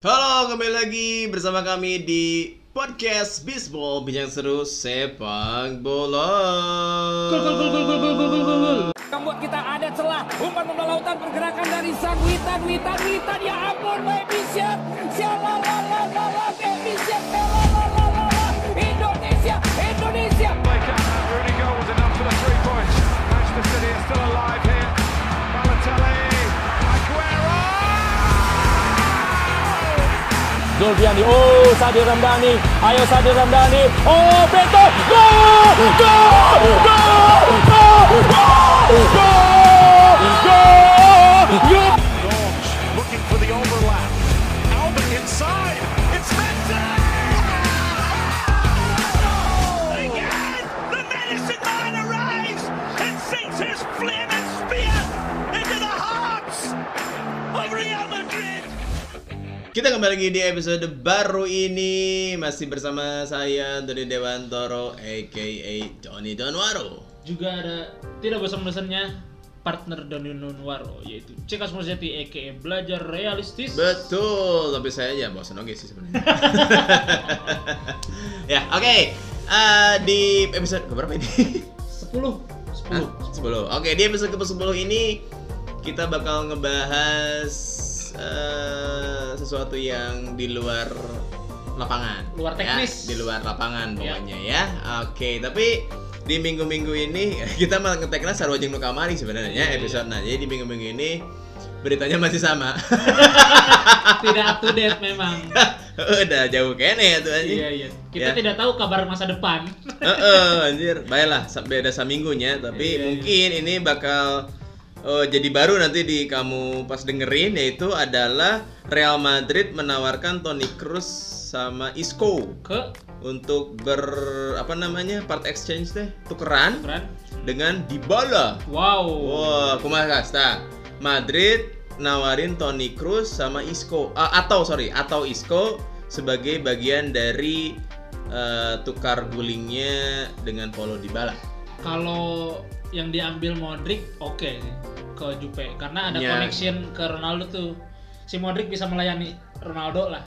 Halo, kembali lagi bersama kami di podcast Bisbol Bincang Seru Sepak Bola. Gol, gol, gol, gol, gol, gol, gol, gol. Membuat kita ada celah umpan bola lautan pergerakan dari sang Witan Witan Witan ya ampun baby siap sialalalala baby siap Zulfiandi, oh Sadir Ramdhani, ayo Sadir Ramdhani, oh Beto, gol, gol, gol, gol, gol, gol, gol. Looking for the overlap. Albert inside. Kita kembali lagi di episode baru ini masih bersama saya Doni Dewantoro aka Johnny Donwaro. juga ada tidak bosan-bosannya partner Doni Nunwaro yaitu Cekas Murseti aka belajar realistis Betul, tapi saya ya bosan oke sih sebenarnya. ya, oke. Eh, di episode keberapa ini? 10 10 Hah? 10. Oke, di episode ke-10 ini kita bakal ngebahas eh, sesuatu yang di luar lapangan. Luar ya. teknis. Di luar lapangan Ya. pokoknya ya. Oke, tapi di minggu-minggu ini kita malah ngeteknya Sarwajeng Nukamari sebenarnya Iya, iya. episode. Nah, jadi di minggu-minggu ini beritanya masih sama. tidak up to date memang Udah jauh kene ya tuh anjing. iya iya kita Ya. tidak tahu kabar masa depan Heeh, anjir. Baiklah, beda seminggunya, tapi Iya, iya. mungkin ini bakal eh, jadi baru nanti di kamu pas dengerin yaitu adalah Real Madrid menawarkan Toni Kroos sama Isco ke untuk ber apa namanya part exchange teh tukeran keren dengan Dybala. wow Wah, kumaha kasta. Madrid nawarin Toni Kroos sama Isco Ah, atau sorry atau Isco sebagai bagian dari eh, tukar gulingnya dengan Paulo Dybala. kalau yang diambil Modric oke sih ke Jupe karena ada Ya. connection ke Ronaldo tuh si Modric bisa melayani Ronaldo lah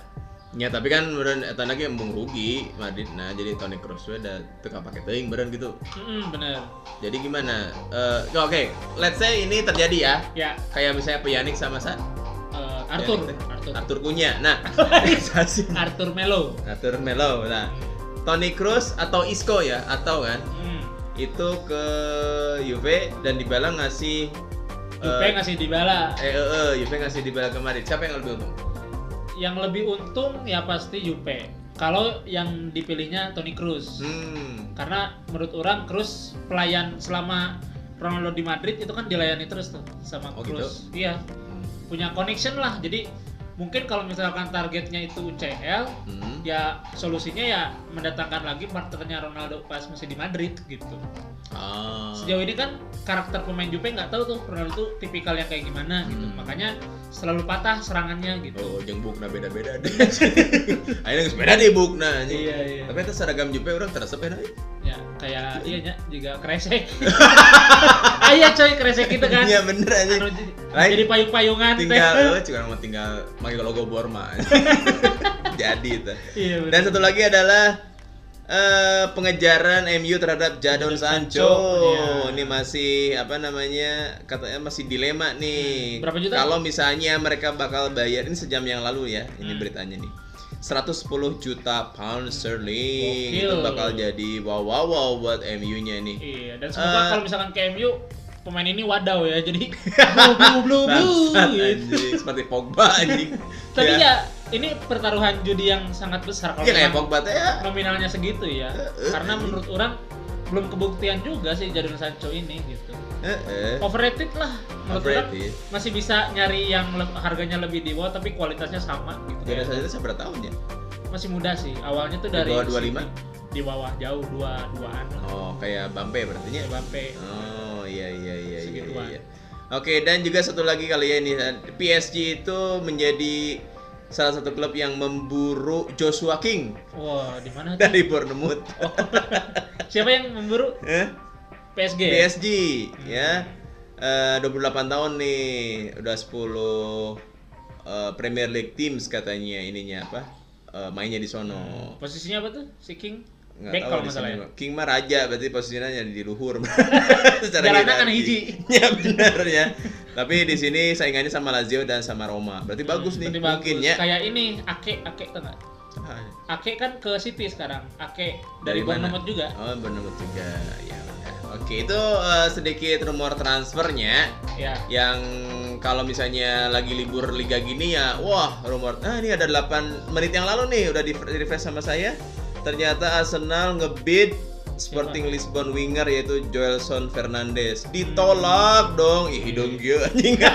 Ya tapi kan beren eta lagi embung rugi Madrid nah jadi Toni Kroos we da teka pakai teuing beren gitu. Mm, bener Jadi gimana? Eh, oke, let's say ini terjadi ya. ya Kayak misalnya Pjanic sama sa eh, Arthur teh. Arthur Arthur Cunha. Nah. Arthur Melo Arthur Melo. Nah, Toni Kroos atau Isco ya atau kan Hmm. Itu ke Juve dan Dybala ngasih Jupe eh, ngasih Dybala. eh, eh, eh, Juve ngasih Dybala ke Madrid. Siapa yang lebih untung? Yang lebih untung ya pasti Jupe. Kalau yang dipilihnya Toni Kroos. Hmm. Karena menurut orang Kroos pelayan selama Ronaldo di Madrid itu kan dilayani terus tuh sama Oh, Kroos. Iya. Punya connection lah. Jadi mungkin kalau misalkan targetnya itu UCL, Hmm. ya solusinya ya mendatangkan lagi partnernya Ronaldo pas masih di Madrid gitu. Ah. sejauh ini kan karakter pemain Juve nggak tahu tuh Ronaldo tuh tipikal yang kayak gimana gitu Hmm. makanya selalu patah serangannya gitu Oh, jeung bukna beda-beda deh. Ayeuna geus beda deh bukna. Iya, iya. Tapi itu seragam Juve orang terasa ya. Ya kayak iya juga kresek ayah coy kresek gitu kan Iya bener anjing. Anu jadi, Lain. jadi payung-payungan. Tinggal oh, cuma mau tinggal pakai logo Borma. Jadi itu. iya bener. Dan satu lagi adalah eh, pengejaran MU terhadap Jadon Jadon Sancho. Sancho, iya. Ini masih apa namanya? Katanya masih dilema nih. Hmm, berapa juta? Kalau misalnya mereka bakal bayar ini sejam yang lalu ya, ini Hmm. beritanya nih. 110 juta pound sterling Gokil. itu bakal jadi wow wow wow buat MU-nya nih. iya dan semoga Eh. kalau misalkan ke MU pemain ini wadaw ya jadi blue blue blue blue gitu. anjing, seperti Pogba anjing. tapi ya ini pertaruhan judi yang sangat besar kalau kayak memang- Pogba ya. nominalnya segitu ya Eh, eh, karena menurut orang belum kebuktian juga sih Jadon Sancho ini gitu Heeh. overrated lah orang Overrated. masih bisa nyari yang le- harganya lebih di bawah tapi kualitasnya sama gitu Kayak Sancho itu seberapa tahun ya? masih muda sih awalnya tuh Di dari bawah City. 25? di bawah jauh dua duaan lah Oh, kayak Bampe berarti ya? Mbappe Oh, iya iya iya iya Segituan. iya. Oke, dan juga satu lagi kali ya ini PSG itu menjadi salah satu klub yang memburu Joshua King wah di mana dari Bournemouth. siapa yang memburu Eh? PSG eh, Premier League teams katanya ininya apa? eh, mainnya di sono. Posisinya apa tuh? Si King? Nggak Back tahu kalau ya. mah. King mah raja berarti posisinya di luhur. Secara kan hiji. Ya benar ya. Tapi di sini saingannya sama Lazio dan sama Roma. Berarti bagus nih. Berarti Mungkin bagus. ya. Kayak ini Ake Ake tuh Ake kan ke City sekarang. Ake dari, mana? Bournemouth juga. Oh, Bournemouth juga. Ya udah. Oke, itu eh, sedikit rumor transfernya Ya. yang kalau misalnya lagi libur liga gini ya, wah rumor. Ah, ini ada 8 menit yang lalu nih udah di refresh sama saya. Ternyata Arsenal ngebid Sporting Lisbon winger yaitu Joelson Fernandes. Ditolak dong. Ih, hidung gue anjing.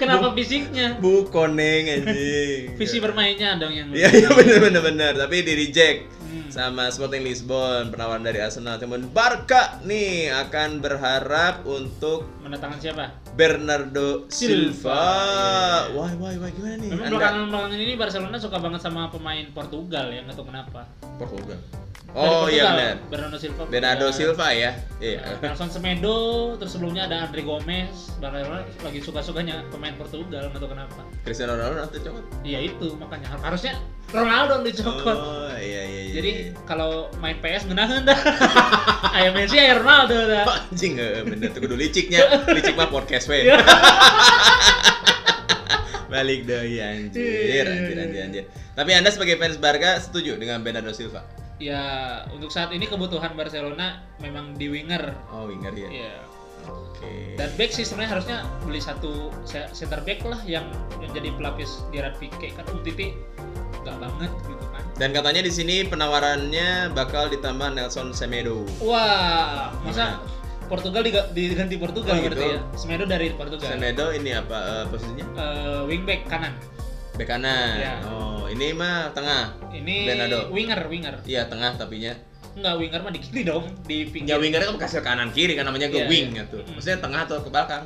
Kenapa fisiknya? Bu koneng anjing. Visi bermainnya dong yang Iya iya benar benar benar tapi di reject Hmm. sama Sporting Lisbon penawaran dari Arsenal teman Barca nih akan berharap untuk mendatangkan siapa? Bernardo Silva. Silva, iya. Wah wah wah gimana nih? Memang Anda belakangan belakangan ini Barcelona suka banget sama pemain Portugal ya nggak tahu kenapa. Portugal. Oh iya benar. Bernardo Silva. Bernardo Ya, Silva ya. Iya. ya, Nelson Semedo, terus sebelumnya ada Andre Gomez. Barcelona lagi suka-sukanya pemain Portugal nggak tahu kenapa. Cristiano Ronaldo atau cokot? Iya itu makanya Har- harusnya Ronaldo dicokot. Oh iya iya iya. Jadi kalau main PS ngenahan dah. Ayam Messi aya Ronaldo dah. Anjing eh, bener tuh kudu liciknya. Licik mah podcast we. Iya. Balik deh anjir, Iya, anjir, iya, anjir, iya. anjir. Tapi Anda sebagai fans Barca setuju dengan Bernardo Silva? Ya untuk saat ini kebutuhan Barcelona memang di winger. Oh, winger ya. Iya. Oke. Dan back sih sebenarnya harusnya beli satu center back lah yang jadi pelapis Gerard Pique kan Umtiti nggak banget gitu kan. Dan katanya di sini penawarannya bakal ditambah Nelson Semedo. Wah, masa Portugal diga- diganti Portugal Oh, berarti gitu. ya? Semedo dari Portugal. Semedo ini apa eh, posisinya? Eh, wingback kanan. Bek kanan. Iya. Oh, ini mah tengah. Ini Bernardo. winger, winger. Iya, tengah tapinya. Enggak winger mah di kiri dong, di pinggir. Ya wingernya kan kasih kanan kiri kan namanya gue Iya, wing iya. gitu. Maksudnya tengah atau ke belakang?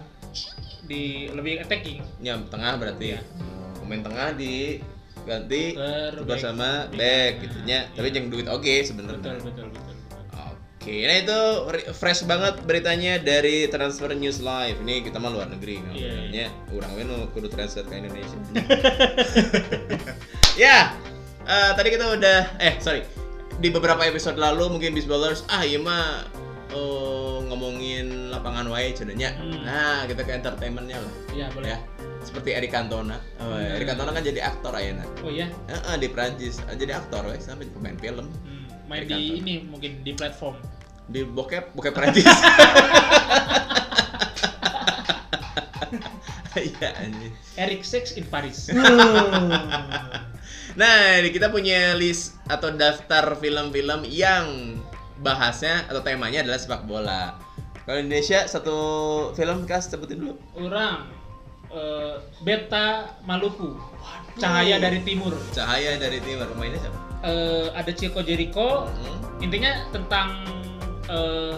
Di lebih attacking. Ya, tengah berarti. Oh, Pemain tengah di ganti back. sama back gitunya. Tapi Iya. jangan duit oke sebenarnya. Betul, betul, betul. Oke, nah itu re- fresh banget beritanya dari Transfer News Live. Ini kita mah luar negeri kan. Orang we nu kudu transfer ke Indonesia. ya, eh, tadi kita udah eh sorry di beberapa episode lalu mungkin Beast Ballers ah iya mah eh, ngomongin lapangan wae cenanya. Hmm. Nah, kita ke entertainmentnya lah. Iya, boleh. Ya, seperti Eric Cantona. Oh, Hmm. Eric Cantona kan jadi aktor ayeuna. Oh iya. Heeh, di Prancis jadi aktor sampai pemain film. Hmm, main di Cantona. ini mungkin di platform. di bokep bokep Prancis iya anjing Eric Six in Paris. nah ini kita punya list atau daftar film-film yang bahasnya atau temanya adalah sepak bola kalau di Indonesia satu film kas sebutin dulu Orang eh, Beta Maluku. Cahaya dari Timur. Cahaya dari Timur pemainnya siapa? Eh, ada Chico Jericho. Hmm. Intinya tentang eh,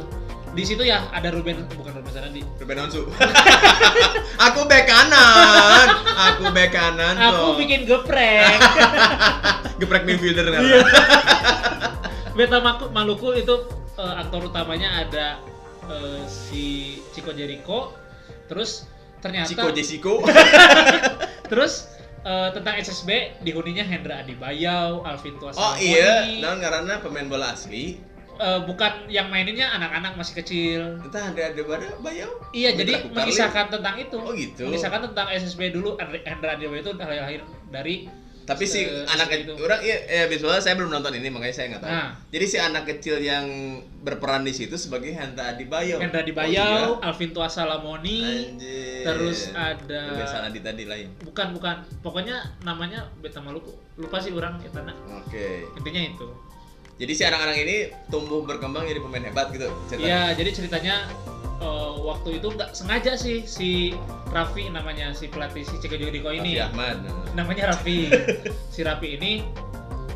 di situ ya ada Ruben bukan Ruben Sarandi. Ruben Onsu aku bek kanan aku bek kanan Aku kok. bikin geprek. geprek midfielder kan Beta Maku- Maluku itu eh, aktor utamanya ada eh, si Chico Jericho. Terus ternyata Ciko Jessico terus eh, tentang SSB dihuninya Hendra Adibayau, Alvin Tuasa. Oh iya, dan karena pemain bola asli. Eh, bukan yang maininnya anak-anak masih kecil. Entah ada ada pada bayau. Iya, jadi mengisahkan tentang itu. Oh, gitu. Mengisahkan tentang SSB dulu Hendra Adibayau itu lahir dari Tapi si Se- anak kecil, orang iya, ya visualnya saya belum nonton ini makanya saya nggak tahu. Nah. Jadi si anak kecil yang berperan di situ sebagai Hendra Adibayau. Hendra Oh, Adibayau, Alvin Tuasa Lamoni, Anjir. terus ada Ruben Sanadi tadi lain. bukan bukan pokoknya namanya Beta Maluku lupa sih orang ya tanah Oke. intinya itu Jadi si anak-anak ini tumbuh berkembang jadi pemain hebat gitu. ceritanya. ya jadi ceritanya eh, waktu itu nggak sengaja sih si Raffi namanya si pelatih si Ceko Jodiko ini Raffi Ahmad. namanya Raffi si Raffi ini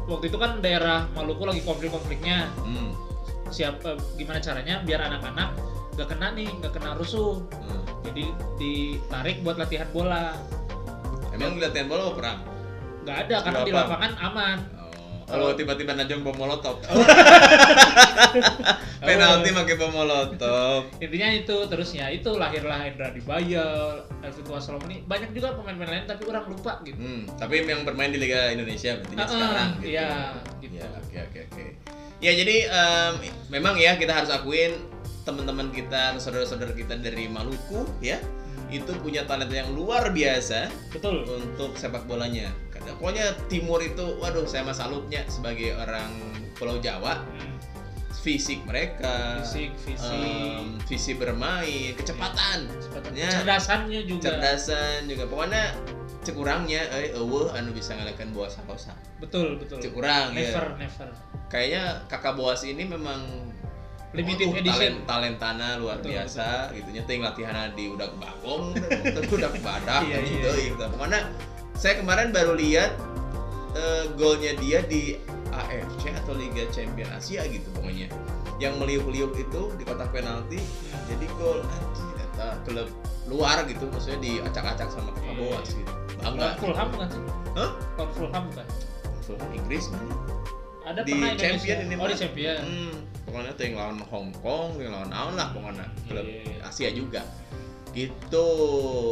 waktu itu kan daerah Maluku lagi konflik-konfliknya Hmm. siap eh, gimana caranya biar anak-anak nggak kena nih nggak kena rusuh Hmm. jadi ditarik buat latihan bola Emang latihan bola mau perang? nggak ada karena Di di lapang. lapangan aman. Kalau tiba-tiba najong bom molotov. Oh. Penalti pakai bom molotov. intinya itu terus ya itu lahirlah Indra Dibaya, Elvin Tuasolom ini banyak juga pemain-pemain lain tapi orang lupa gitu. Hmm, tapi yang bermain di Liga Indonesia berarti Ah, sekarang gitu. Iya, gitu. Ya, oke oke oke. Ya jadi em, memang ya kita harus akuin teman-teman kita, saudara-saudara kita dari Maluku ya, itu punya talenta yang luar biasa Betul. untuk sepak bolanya. Pokoknya Timur itu, waduh saya mah salutnya sebagai orang Pulau Jawa, Hmm, fisik mereka, Fisik, fisik. em, visi bermain, kecepatan. Ya. Kecerdasannya juga. cerdasan juga. Pokoknya cekurangnya, eh, eueuh anu bisa ngalahkan boa sakosa. Betul, betul. Cekurang ya. Never, never. Kayaknya kakak boas ini memang Limited waduh, edition. talent, talentana luar Betul, biasa gitu nya teuing latihan di udah bagong udah badak Iya, iya, gitu. Pokoknya saya kemarin baru lihat eh, golnya dia di AFC atau Liga Champion Asia gitu pokoknya. Yang meliuk-liuk itu di kotak penalti jadi gol anjing eta klub luar gitu maksudnya diacak-acak sama kakak Iya. boas gitu. Bangga. Fulham bukan sih? Hah? Fulham bukan? Fulham Inggris mana? Ada di pernah champion Indonesia. ini Oh, di champion. hmm, pokoknya tuh yang lawan Hong Kong yang lawan naon lah pokoknya klub Iya. Asia juga gitu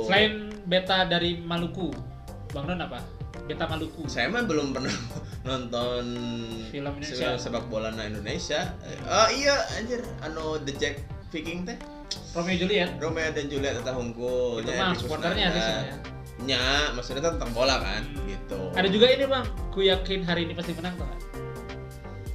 Selain beta dari Maluku, Bang Don apa? Beta Maluku. saya mah belum pernah nonton Film Indonesia. se- sepak bola na Indonesia oh iya anjir anu The Jack Viking teh Romeo Juliet. Romeo dan Juliet eta hungkul Itu mah supporternya sih sebenarnya. nya maksudnya kan tentang bola kan gitu Ada juga ini bang, ku yakin hari ini pasti menang tuh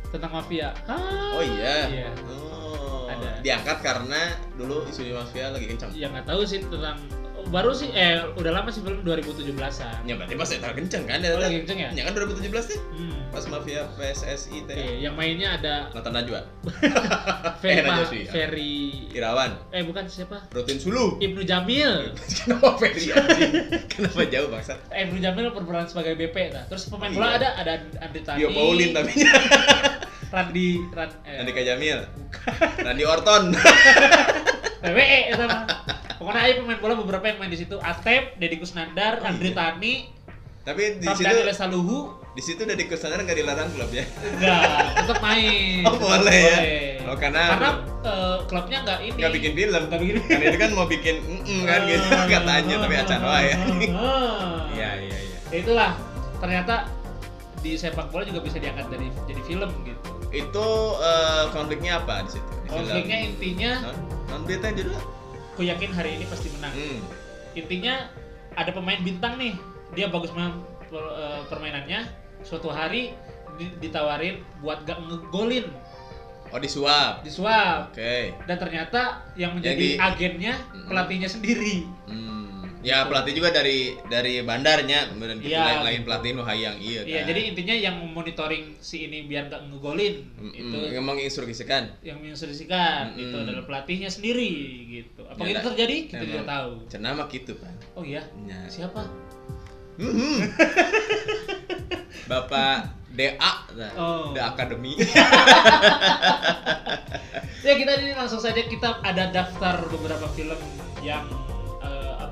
Tentang mafia. Ah, oh iya Iya. oh Ada. diangkat karena dulu isu mafia lagi kencang Ya nggak tahu sih tentang baru sih eh udah lama sih film 2017-an. Ya berarti pas eta kenceng kan Oh, lagi kenceng ya? Ya kan 2017 teh. Hmm. Pas mafia PSSI teh. Oke, yang mainnya ada Nathan Najwa, Ferry, Najwa Ma- sih, ya. Ferry Irawan, eh bukan siapa? Rutin Sulu. Ibnu Jamil. Kenapa Ferry anjing? Kenapa jauh bangsa? Eh, Ibnu Jamil berperan sebagai BP nah. Terus pemain Oh, bola iya. ada ada Andri Tani. Dio Paulin tapi Randi Ran, eh, Andika Jamil. Randy Orton. WWE mah. Pokoknya ada pemain bola beberapa yang main di situ. Atep, Deddy Kusnandar, Oh, Andri iya. Tani, tapi di situ Lesaluhu. di situ udah dikesanan nggak dilarang klub ya. Enggak, tetap main. Oh, boleh ya? Oh, karena- karena eh, klubnya enggak ini. Nggak bikin film. Nggak bikin Kan itu kan mau bikin mm kan gitu katanya tapi acan wae. Ah. Iya iya iya. Ya itulah ternyata di sepak bola juga bisa diangkat dari jadi film gitu. Itu eh, konfliknya apa di situ? Di film? Konfliknya intinya non non berita dulu. Aku yakin hari ini pasti menang. Hmm. Intinya ada pemain bintang nih, dia bagus main per- eh, permainannya. Suatu hari di- ditawarin buat gak ngegolin, Oh disuap. disuap. Oke. Dan ternyata yang menjadi Jadi- agennya Mm-mm. pelatihnya sendiri. Hmm. Ya pelatih juga dari dari bandarnya, kemudian kita Iya. lain, lain pelatih nu hayang iya Iya, kan. jadi intinya yang monitoring si ini biar gak ngegolin Mm-mm. itu yang menginstruksikan. yang menginstruksikan Mm-mm. itu adalah pelatihnya sendiri gitu. Apa Ya, itu terjadi? Kita tidak tahu. Cenah mah gitu kan. Oh iya. Ya. Siapa? Mhm. Bapak DA, nah, Oh. The Academy. Ya kita ini langsung saja kita ada daftar beberapa film yang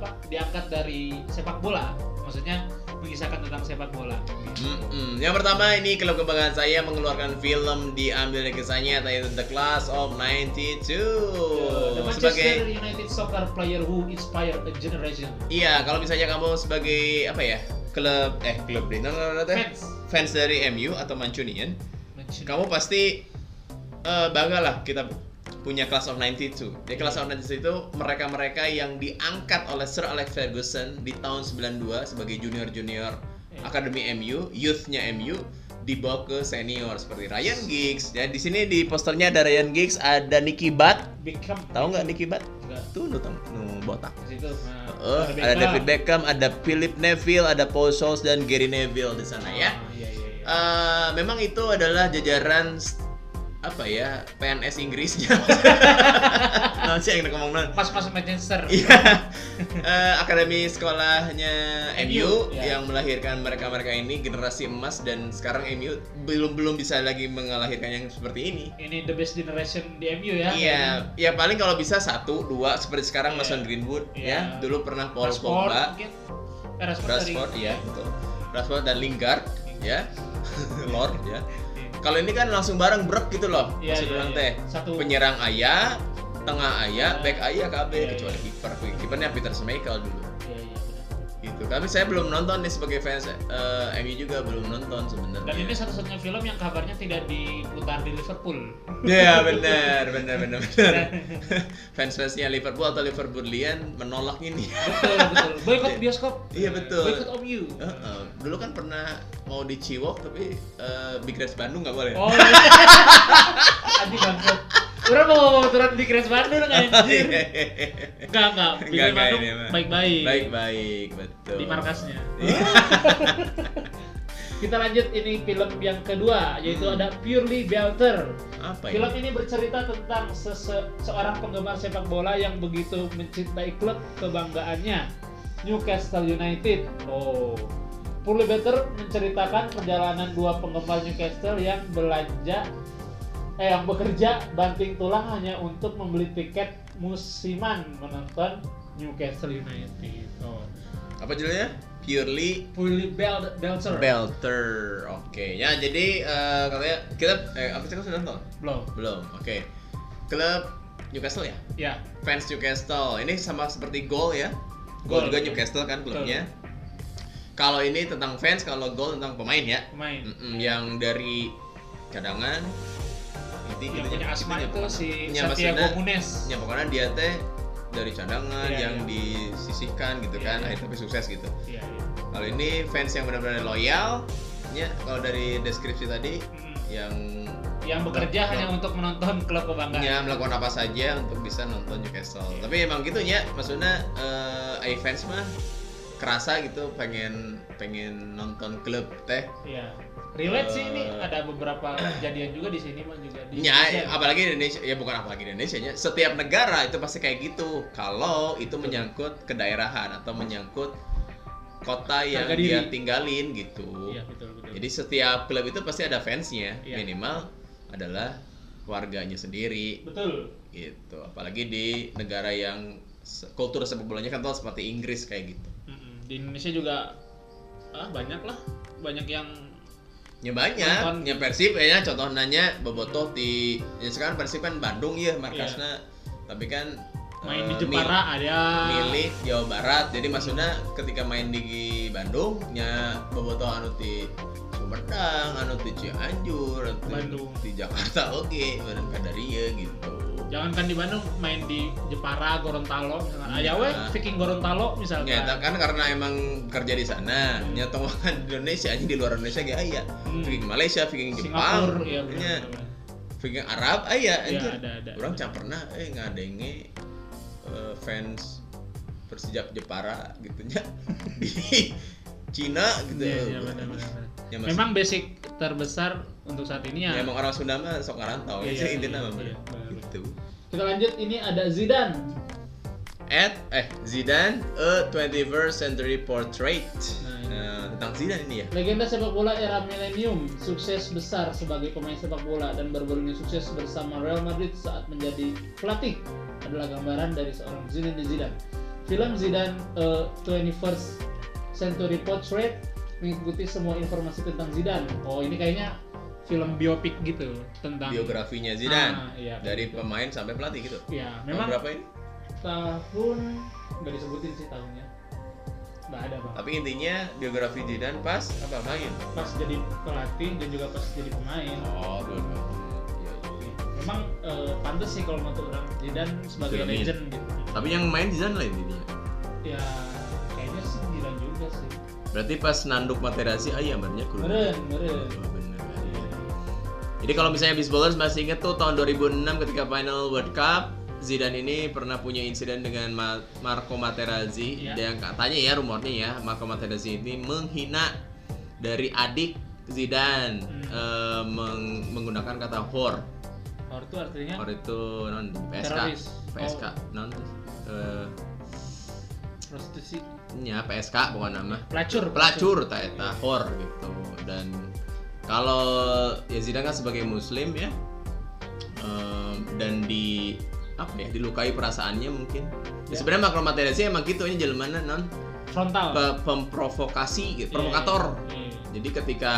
apa diangkat dari sepak bola. Maksudnya mengisahkan tentang sepak bola. Mm-mm. Yang pertama ini klub kebanggaan saya mengeluarkan film diambil dari kisahnya yaitu The Class of 92 The Manchester sebagai United soccer player who inspired a generation. Iya, kalau misalnya kamu sebagai apa ya? Klub eh klub deh. No, no, no, no. Fans. Fans dari MU atau Mancunian, Mention- kamu pasti eh, bangga lah kita punya Class of 92. Di Class of 92 itu mereka-mereka yang diangkat oleh Sir Alex Ferguson di tahun 92 sebagai junior-junior Iya. Akademi MU, youthnya MU dibawa ke senior seperti Ryan Giggs. Ya di sini di posternya ada Ryan Giggs, ada Nicky Butt. Beckham. Tahu nggak Nicky Butt? Enggak. Tuh lu tahu, nu botak. Di situ. Nah, Oh, ada David Beckham, ada Philip Neville, ada Paul Scholes dan Gary Neville di sana ya. Ah, iya iya iya. Eh, memang itu adalah jajaran apa ya PNS Inggrisnya. nah, sih yang ngomong non. Pas masuk Manchester. Iya. Eh, akademi sekolahnya MU MU, ya. yang melahirkan mereka-mereka ini generasi emas dan sekarang MU belum belum bisa lagi mengelahirkan yang seperti ini. Ini the best generation di MU ya. Iya, ya paling kalau bisa satu, dua seperti sekarang Iya. Mason Greenwood Iya. ya. Dulu pernah Paul Rashford Pogba. Eh, Rashford, iya betul. Rashford dan Lingard ya. Lord ya. Kalau ini kan langsung bareng brek gitu loh. Iya, Maksud iya, orang iya. teh. Satu- Penyerang ayah, tengah ayah, back ayah KB Iya, kecuali iya. kiper. Kipernya Peter Schmeichel dulu. Iya iya. Gitu. Tapi saya belum nonton nih sebagai fans eh, MU juga belum nonton sebenarnya. Dan ini satu-satunya film yang kabarnya tidak diputar di Liverpool. Iya benar, benar, benar, benar. Fans-fansnya Liverpool atau Liverpoolian menolak ini. betul betul. Boykot bioskop. Iya, betul. Boykot of you. Heeh. Dulu kan pernah mau di Ciwok tapi eh, Big Reds Bandung nggak boleh. Oh. iya. Bangsat. Orang mau turun di Kres Bandung kan anjir. Enggak enggak. Di enggak Bandung baik-baik. Baik-baik, betul. Di markasnya. Iya. Kita lanjut ini film yang kedua yaitu Hmm. ada Purely Belter. Apa Film ini? ini bercerita tentang seorang penggemar sepak bola yang begitu mencintai klub kebanggaannya, Newcastle United. Oh, Purely Better menceritakan perjalanan dua penggemar Newcastle yang belanja, eh yang bekerja banting tulang hanya untuk membeli tiket musiman menonton Newcastle United. Oh, Apa judulnya? Purely Purely Bel Belter. Belter. Oke, ya jadi eh, katanya kita eh apa sih kamu sudah nonton? Belum. Belum. Oke. Klub Newcastle ya? Ya. Fans Newcastle. Ini sama seperti Goal ya. Goal. Goal juga Newcastle kan klubnya. Kalau ini tentang fans, kalau Goal tentang pemain ya. Pemain. Mm-mm, yang dari cadangan itu Yang punya asma itu si Ya, Santiago maksudnya- Munes. ya pokoknya dia teh dari cadangan Iya, yang iya. disisihkan gitu Iya, kan iya. akhirnya tapi sukses gitu Iya, iya. kalau ini fans yang benar-benar loyal ya kalau dari deskripsi tadi Mm. yang yang bekerja hanya untuk menonton klub kebanggaan. ya melakukan apa saja untuk bisa nonton Newcastle Iya. tapi emang gitu ya maksudnya eh fans mah kerasa gitu pengen pengen nonton klub teh Iya. Relate sih ini ada beberapa kejadian juga di sini mah juga di Ya, Indonesia. apalagi di Indonesia, ya bukan apalagi di Indonesia nya. Setiap negara itu pasti kayak gitu. Kalau itu menyangkut kedaerahan atau menyangkut kota yang Harga dia diri. tinggalin gitu. Iya, betul betul. Jadi setiap klub itu pasti ada fansnya, Iya. minimal adalah warganya sendiri betul. gitu. Apalagi di negara yang kultur sepak bolanya kan tuh seperti Inggris kayak gitu. Di Indonesia juga ah banyak lah, banyak yang Ya banyak, Nonton. ya Persib kayaknya contoh nanya bobotoh di ya sekarang Persib kan Bandung ya markasnya, tapi kan main di eh, Jepara ada. milik Jawa Barat. Jadi maksudnya ketika main di Bandung nya bobotoh anu di Sumedang, anu di Cianjur, anu di- Bandung. di Jakarta oke, bareng kadaria gitu. Jangankan di Bandung, main di Jepara, Gorontalo misalkan. Iya. Aya we Viking Gorontalo misalkan. Ya, kan karena emang kerja di sana, Hmm. nyata makan di Indonesia, aja di luar Indonesia gak aya. Hmm. Viking Malaysia, Viking Jepang, iya nya benar. Viking Arab aya Iya, anjir. ada, ada. Orang cak pernah eh ngadenge eh, fans Persijap Jepara gitu nya di Cina gitu. Iya, iya, benar, benar, benar. Ya, masih- Memang basic terbesar untuk saat ini ya. ya, emang orang Sunda mah sok ngarantau Iya, ya, iya, intinya iya, mah iya, bener. benar, gitu. Kita lanjut ini ada Zidane. At eh Zidane a 21st century portrait. Nah, ini. Nah, tentang Zidane ini ya. Legenda sepak bola era milenium, sukses besar sebagai pemain sepak bola dan ini sukses bersama Real Madrid saat menjadi pelatih adalah gambaran dari seorang Zinedine Zidane. Film Zidane A 21st Century Portrait mengikuti semua informasi tentang Zidane. Oh, ini kayaknya film biopik gitu tentang Biografinya Zidane Ah, iya, dari betul. pemain sampai pelatih gitu. Ya, Tahun memang berapa ini? tahun nggak disebutin sih tahunnya. Nggak ada bang. Tapi intinya biografi Zidane pas apa main? Pas jadi pelatih dan juga pas jadi pemain. Oh, dua Iya, iya. Memang eh, pantas sih kalau menurut orang Zidane sebagai Zidane. legend gitu. Tapi yang main Zidane lain intinya. Ya kayaknya sih Zidane juga sih. Berarti pas nanduk Materazzi ayah banyak kudu. Meren, meren. Jadi kalau misalnya Beast Ballers masih inget tuh tahun 2006 ketika final World Cup Zidane ini pernah punya insiden dengan Ma- Marco Materazzi Iya. yang katanya ya rumornya ya Marco Materazzi ini menghina dari adik Zidane Hmm. eh, meng- menggunakan kata whore. Or itu artinya Whore itu non PSK. Teroris. PSK Oh. non eh, prostitusi. nya PSK bukan nama. Pelacur. pelacur tak eta hor gitu dan kalau ya Zidane kan sebagai muslim ya em, dan di apa ya dilukai perasaannya mungkin ya, Ya. sebenarnya makro Materazzi emang gitu ini jelmana non Frontal. pe- pemprovokasi gitu Iya, provokator iya. jadi ketika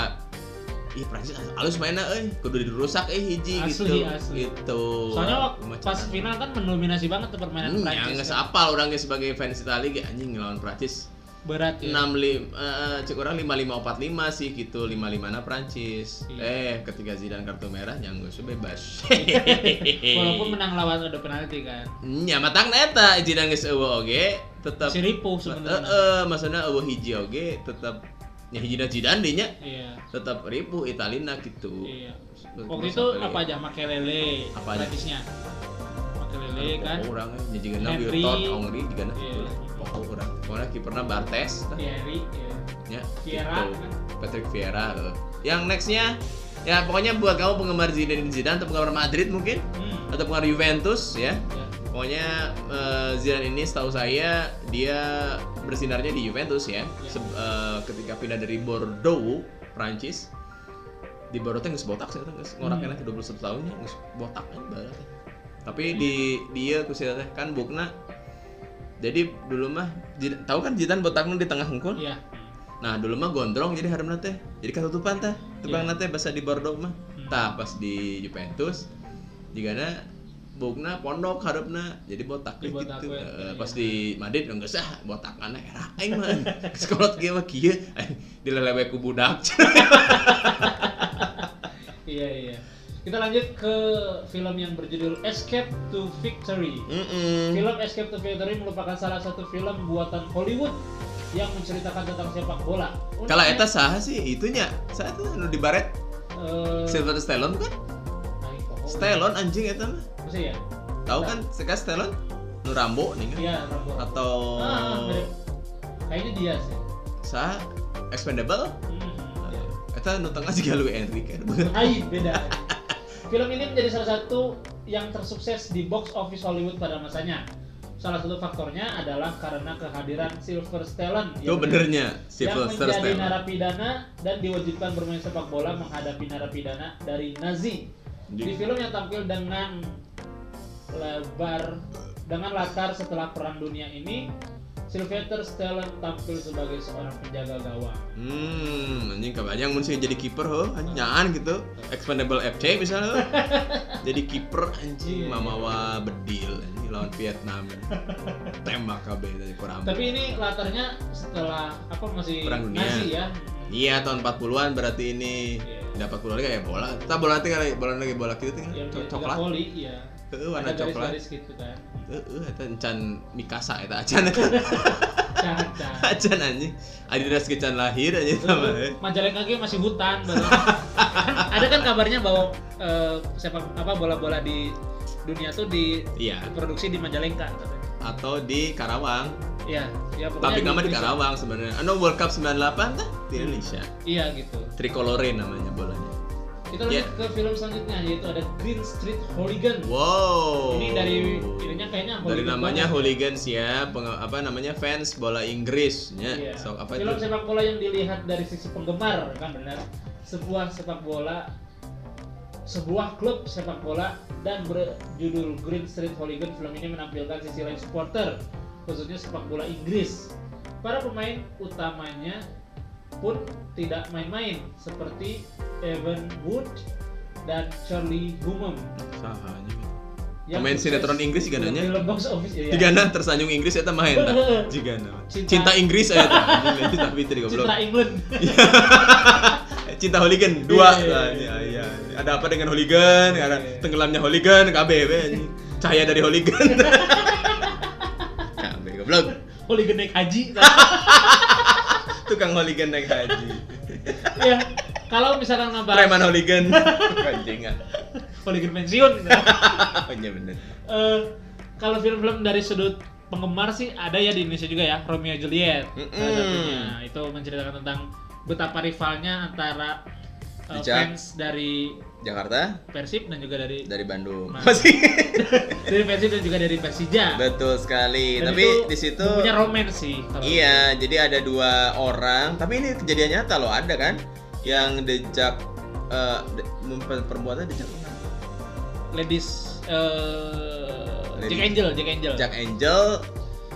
ih Prancis halus mainnya euy kudu dirusak eh hiji Asli, gitu asli. gitu Soalnya waktu pas final kan mendominasi banget tuh permainan Hmm, ya Prancis. nggak kan. seapal orangnya sebagai fans Itali ge anjing ngelawan Prancis Berat ya. enam lim eh, cek orang lima lima empat lima sih gitu lima lima na Prancis Iya. eh ketika Zidane kartu merah yang gue bebas Walaupun menang lawan ada penalti kan. nya matang neta Zidane geus eueuh oge tetap Si ripuh Eh, sebenarnya. eh, maksudnya eueuh hiji oge tetap nya hiji Zidane deh nya Iya. tetap ripuh Italina gitu Iya. Waktu itu apa aja Makelele Apa aja? Makelele kan. orang nya juga na Henry. Wilton Henry juga na Iya. Pokok orang pokoknya kiperna Bartes. Thierry. Iya. ya Vieira, gitu. kan? Patrick Vieira yang nextnya ya pokoknya buat kamu penggemar Zidane Zidane atau penggemar Madrid mungkin Hmm. atau penggemar Juventus ya Ya. pokoknya eh, Zidane ini setahu saya dia bersinarnya di Juventus ya Ya. Se- eh, ketika pindah dari Bordeaux Prancis di Bordeaux geus botak sih geus ngorakna Hmm. ke 21 tahunnya geus botak kan barat tapi di dia ku teh kan bukna jadi dulu mah tahu kan Zidane botaknya di tengah hungkul Iya. Nah dulu mah gondrong jadi haremna teh. Jadi katutupan teh. Tukang Iya. teh bahasa di Bordeaux mah. Hmm. Tah pas di Juventus jigana bukna pondok harapna jadi botak Di botak gitu. Eh, iya, pas iya. di Madrid enggak sah botak mana era aing mah. Sekolot kieu mah kieu dilelewe ku budak. Iya iya. Kita lanjut ke film yang berjudul Escape to Victory. Heeh. Film Escape to Victory merupakan salah satu film buatan Hollywood yang menceritakan tentang sepak bola. Kalau eta saha sih itunya? Saha tuh anu di baret eh, Sylvester Stallone kan? Stallone anjing eta mah. Masa ya? Tahu kan sekarang Stallone? Nu Rambo nih kan? Iya, Rambo. Atau Ah. Kayaknya dia sih. saha Expendable? Hmm, iya. Eta nu tengah juga lu Enrique kan. Lain, beda. Film ini menjadi salah satu yang tersukses di box office Hollywood pada masanya. Salah satu faktornya adalah karena kehadiran Sylvester Stallone Itu benernya yang Sylvester menjadi Stallone. narapidana dan diwajibkan bermain sepak bola menghadapi narapidana dari Nazi. Di Jadi- film yang tampil dengan lebar dengan latar setelah Perang Dunia ini, Sylvester Stallone tampil sebagai seorang penjaga gawang. Hmm, anjing kebanyakan mun sih jadi kiper ho, nyaan gitu. Expendable FC misalnya. jadi kiper anjing Iya. mamawa bedil anjing lawan Vietnam. Tembak KB tadi kurang. Tapi ini latarnya setelah apa masih Perang Dunia. Nazi ya. Iya tahun 40-an berarti ini. Iya. Dapat bola lagi kayak bola. Kita bola nanti kali bola lagi bola gitu Co- tiga coklat. voli, iya. Heeh, warna Ada coklat. garis-garis gitu kan. Heeh, eta encan Mikasa eta acan. Caca. acan anjing. Adidas kecan lahir anjing sama. eh. Majalengka ge masih hutan. Kan ada kan kabarnya bahwa sepak apa bola-bola di dunia tuh di Iya. diproduksi di Majalengka katanya. Atau di Karawang. Iya, ya pokoknya Tapi nama di. Karawang sebenarnya. Anu World Cup 98 tah di Indonesia. Iya gitu. Tricolore namanya bolanya. Kita lanjut Ya. ke film selanjutnya yaitu ada Green Street Hooligan. Wow. Ini dari ininya kayaknya dari hooligan namanya banget. hooligans ya, peng- apa namanya fans bola Inggris ya. Iya. So, apa film itu? sepak bola yang dilihat dari sisi penggemar kan benar. Sebuah sepak bola sebuah klub sepak bola dan berjudul Green Street Hooligan film ini menampilkan sisi lain supporter khususnya sepak bola Inggris. Para pemain utamanya pun tidak main-main seperti Evan Wood dan Charlie Hunnam. Sahanya yang Pemain sinetron Inggris juga nanya. Film box office ya. Tigana tersanjung Inggris eta main tah. Jigana. Cinta- Cinta, Inggris aya tah. Anjing, Cinta Fitri goblok. Citra England. Cinta hooligan dua. Iya, iya, Nah, iya. iya, iya. Ada apa dengan hooligan? Ada Iya. tenggelamnya hooligan KB. Cahaya dari hooligan. KB goblok. Hooligan naik haji. Tukang hooligan naik haji. ya, kalau misalkan ngebahas Preman hooligan. Anjing ah. hooligan pensiun. gitu. Oh iya bener. Eh, kalau film-film dari sudut penggemar sih ada ya di Indonesia juga ya Romeo Juliet salah Mm-mm. satunya itu menceritakan tentang betapa rivalnya antara Dijak. fans dari Jakarta Persib dan juga dari dari Bandung. Nah. Masih. dari Persib dan juga dari Persija. Betul sekali. Dan tapi itu di situ punya romance sih. kalau- Iya, jadi ada dua orang, tapi ini kejadian nyata loh, ada kan? Yang dejak eh de, perbuatan dejak? Ladies Jack Ladies. Angel, Jack Angel. Jack Angel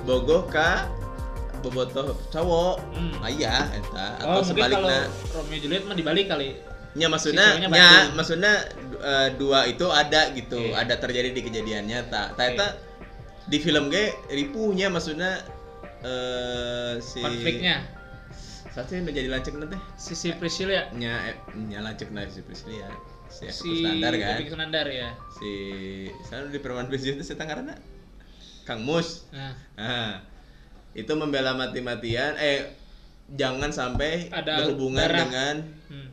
bogoh ka bobotoh cowok. Hmm. Ah iya, eta Oh, atau kalau sebaliknya. Romeo Juliet mah dibalik kali. Ya maksudnya, Si ya maksudnya eh, dua itu ada gitu, Iya. ada terjadi di kejadian nyata. Ternyata Iya. di film ge ripuhnya maksudnya eh si konfliknya. Satu yang menjadi lancek nanti. Sisi Priscilia nya eh, nya lancek nah si Priscilia si, si standar kan? Epi Kusnandar ya. Si sana di perumahan presiden itu saya karena Kang Mus. Nah nah itu membela mati-matian eh jangan sampai Ada berhubungan darah. dengan hmm,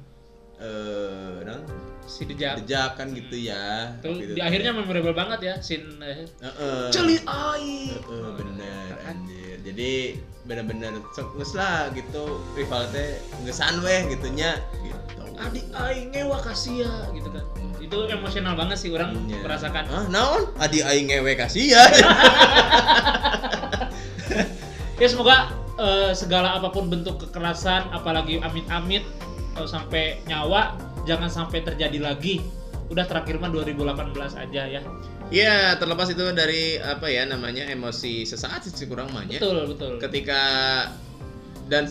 eh non si Dejak. Dejak kan gitu ya. Tuh Gitu. di akhirnya memorable banget ya scene eh, Heeh. celit ai. Heeh, bener Kan? anjir. Jadi bener-bener sok geus lah gitu rival teh gesan weh gitunya. Gitu. Adik aing ngewa kasia gitu kan. Itu emosional banget sih orang Iya. merasakan. Ah naon? Adi aing ngewe kasih ya ya semoga eh, segala apa pun bentuk kekerasan apalagi amit-amit eh, sampai nyawa jangan sampai terjadi lagi. Udah terakhir mah 2018 aja ya. Ya terlepas itu dari apa ya namanya emosi sesaat sih kurang banyak betul betul. Ketika dan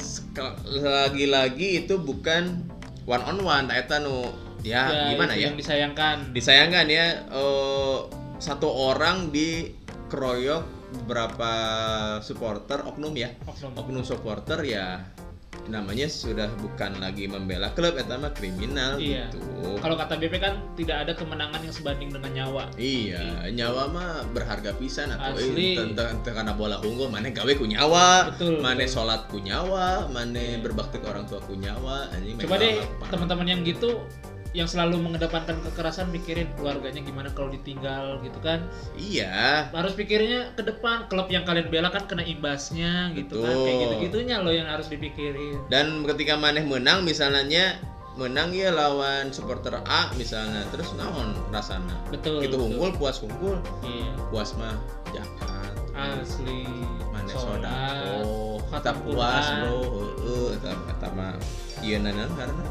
lagi-lagi itu bukan one on one eta nu ya, gimana itu ya? yang disayangkan. Disayangkan ya eh, satu orang dikeroyok beberapa supporter oknum ya? Oknum. oknum supporter ya namanya sudah bukan lagi membela klub eta mah kriminal Iya. gitu. Kalau kata BP kan tidak ada kemenangan yang sebanding dengan nyawa. Iya nyawa mah berharga pisan atau Asli. karena bola unggul mana gawe ku nyawa? Betul, mana betul. sholat ku nyawa? Mana berbakti ke orang tua ku nyawa? Anjing coba deh teman-teman yang gitu yang selalu mengedepankan kekerasan mikirin keluarganya gimana kalau ditinggal gitu kan? Iya. Harus pikirnya ke depan klub yang kalian bela kan kena imbasnya gitu kan? Betul. kayak gitu-gitunya loh yang harus dipikirin. Dan ketika maneh menang misalnya menang ya lawan supporter A misalnya terus naon rasana Betul, itu betul. unggul puas unggul iya. Puas mah jakat asli. Mana sodako. Khatam puas bro heeh eta eta mah. Ieu nanan karena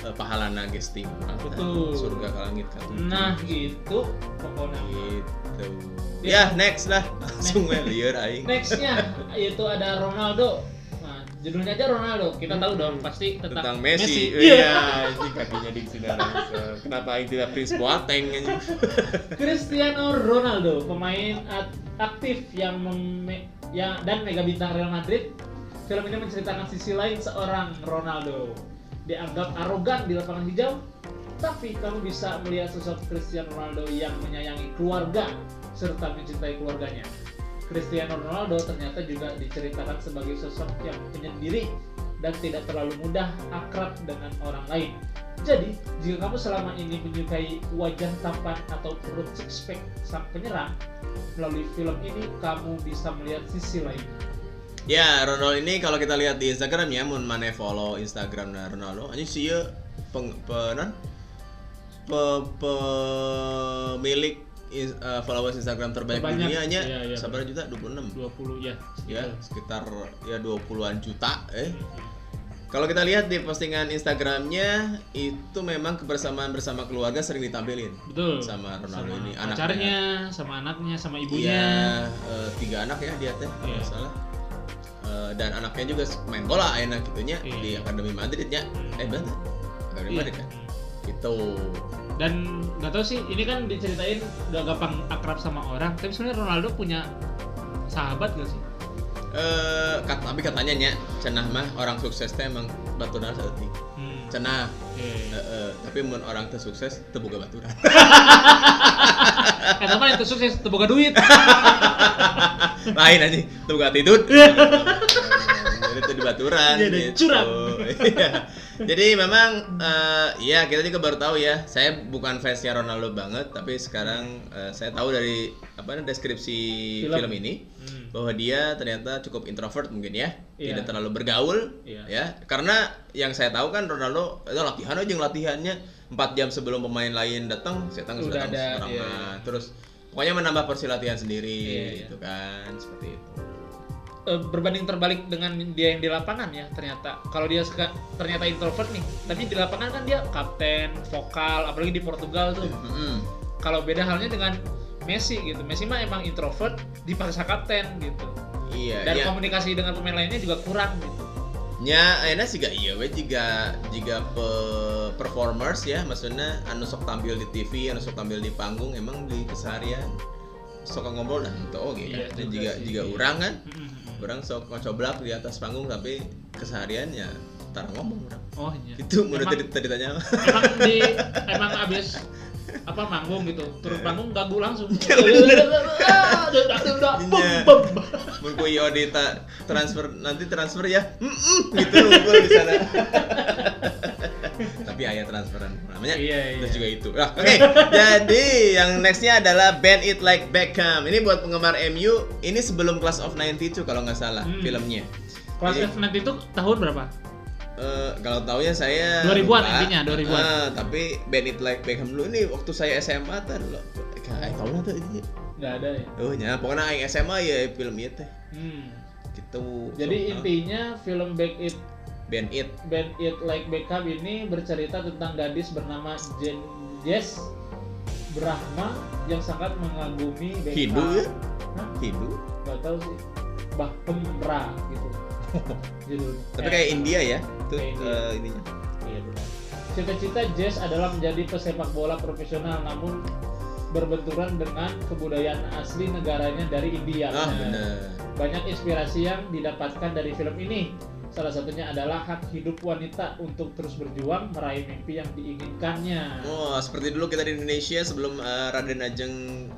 eh, pahalana geus timpang Betul. surga ka langit ka tujuh. nah gitu pokoknya. Gitu. Ya. ya next lah. Langsung lieur aing. Nextnya itu ada Ronaldo. Nah judulnya aja Ronaldo. Kita tahu dong pasti tentang, tentang Messi, Iya. iya anjing kakinya di sini kenapa aing tidak Prince Boateng Cristiano Ronaldo pemain aktif yang meme- ya, dan mega bintang Real Madrid. Film ini menceritakan sisi lain seorang Ronaldo dianggap arogan di lapangan hijau tapi kamu bisa melihat sosok Cristiano Ronaldo yang menyayangi keluarga serta mencintai keluarganya Cristiano Ronaldo ternyata juga diceritakan sebagai sosok yang penyendiri dan tidak terlalu mudah akrab dengan orang lain jadi, jika kamu selama ini menyukai wajah tampan atau perut six pack sang penyerang, melalui film ini kamu bisa melihat sisi lain. Ya, Ronaldo ini kalau kita lihat di Instagram ya, mun mana follow Instagram Ronaldo, anjing sih ya peng, penan pe, pemilik is- eh, followers Instagram terbanyak di Terbanyak. dunia nya Iya, iya. sabar juta 26 20 ya. ya sekitar ya 20-an juta eh kalau kita lihat di postingan Instagramnya itu memang kebersamaan bersama keluarga sering ditampilin Betul. sama Ronaldo Sama ini pacarnya, sama anaknya, sama ibunya. Iya, eh, tiga anak ya dia teh Iya. salah. Eh, dan anaknya juga main bola enak gitunya Iya. di Akademi Madrid ya. Eh bener. Akademi Iya. Madrid kan. Gitu. Dan nggak tahu sih, ini kan diceritain udah gampang akrab sama orang. Tapi sebenarnya Ronaldo punya sahabat gak sih? Eh kat, tapi katanya nya cenah mah orang sukses teh emang baturan saeutik. Hmm. Cenah. Oke. Eh, eh, tapi mun orang teh sukses teu boga baturan. Eh, tapi itu sukses, tuh boga duit. Lain aja, boga attitude. Jadi itu di baturan Iya, dan gitu. curang. Iya. Jadi memang eh, ya kita juga baru tahu ya. Saya bukan fansnya Ronaldo banget, tapi sekarang eh, saya tahu dari apa deskripsi Film. film, ini Hmm. bahwa dia ternyata cukup introvert mungkin ya, Iya. tidak terlalu bergaul, Iya. ya. Karena yang saya tahu kan Ronaldo itu latihan aja latihannya 4 jam sebelum pemain lain datang, Udah sudah tahu ada, iya. Terus pokoknya menambah porsi latihan sendiri Iya, iya. gitu kan, seperti itu. Eh, berbanding terbalik dengan dia yang di lapangan ya ternyata kalau dia suka ternyata introvert nih tapi di lapangan kan dia kapten vokal apalagi di Portugal tuh Mm-mm. kalau beda halnya dengan Messi gitu Messi mah emang introvert dipaksa kapten gitu Iya, dan iya. komunikasi dengan pemain lainnya juga kurang gitu nya enak sih gak iya we jika jika pe performers ya maksudnya anu sok tampil di TV anu sok tampil di panggung emang di keseharian sok ngobrol dan itu oke Iya kan dan juga jika sih, jika iya. orang kan orang sok ngocoblak di atas panggung tapi keseharian ya tar ngomong orang Oh iya. itu menurut tadi tanya emang di emang abis apa manggung gitu. Turun panggung langsung. Iya, dak, dak, dak, bem, bem. mun ku iyo di ta- transfer nanti transfer ya. Mm -mm, gitu ngumpul di sana. Tapi ayah transferan namanya. Iya, terus iya. juga itu. Nah, oke. Jadi yang nextnya adalah Band It Like Beckham. Ini buat penggemar MU ini sebelum Class of 92 kalau nggak salah Hmm. filmnya. Kelas Jadi, F nanti itu tahun berapa? Eh, kalau taunya saya 2000-an lupa. intinya, 2000-an. Eh, tapi Band It Like Beckham dulu ini waktu saya SMA tuh lo kayak tahun tuh ini Nggak ada ya. oh nya pokoknya aing SMA ya film itu teh Hmm. gitu Jadi So, intinya film Back It Band It Band It Like Beckham ini bercerita tentang gadis bernama Jen Jess Brahma yang sangat mengagumi Beckham. Hindu ya? Hah? Hindu Gak tahu sih. Bahpemra gitu. Judulnya. tapi Eh, kayak India ya itu India. eh, ininya Iya benar. Cita-cita Jess adalah menjadi pesepak bola profesional namun berbenturan dengan kebudayaan asli negaranya dari India. ah Nah, bener Banyak inspirasi yang didapatkan dari film ini. Salah satunya adalah hak hidup wanita untuk terus berjuang meraih mimpi yang diinginkannya. Oh, seperti dulu kita di Indonesia sebelum eh, Raden Ajeng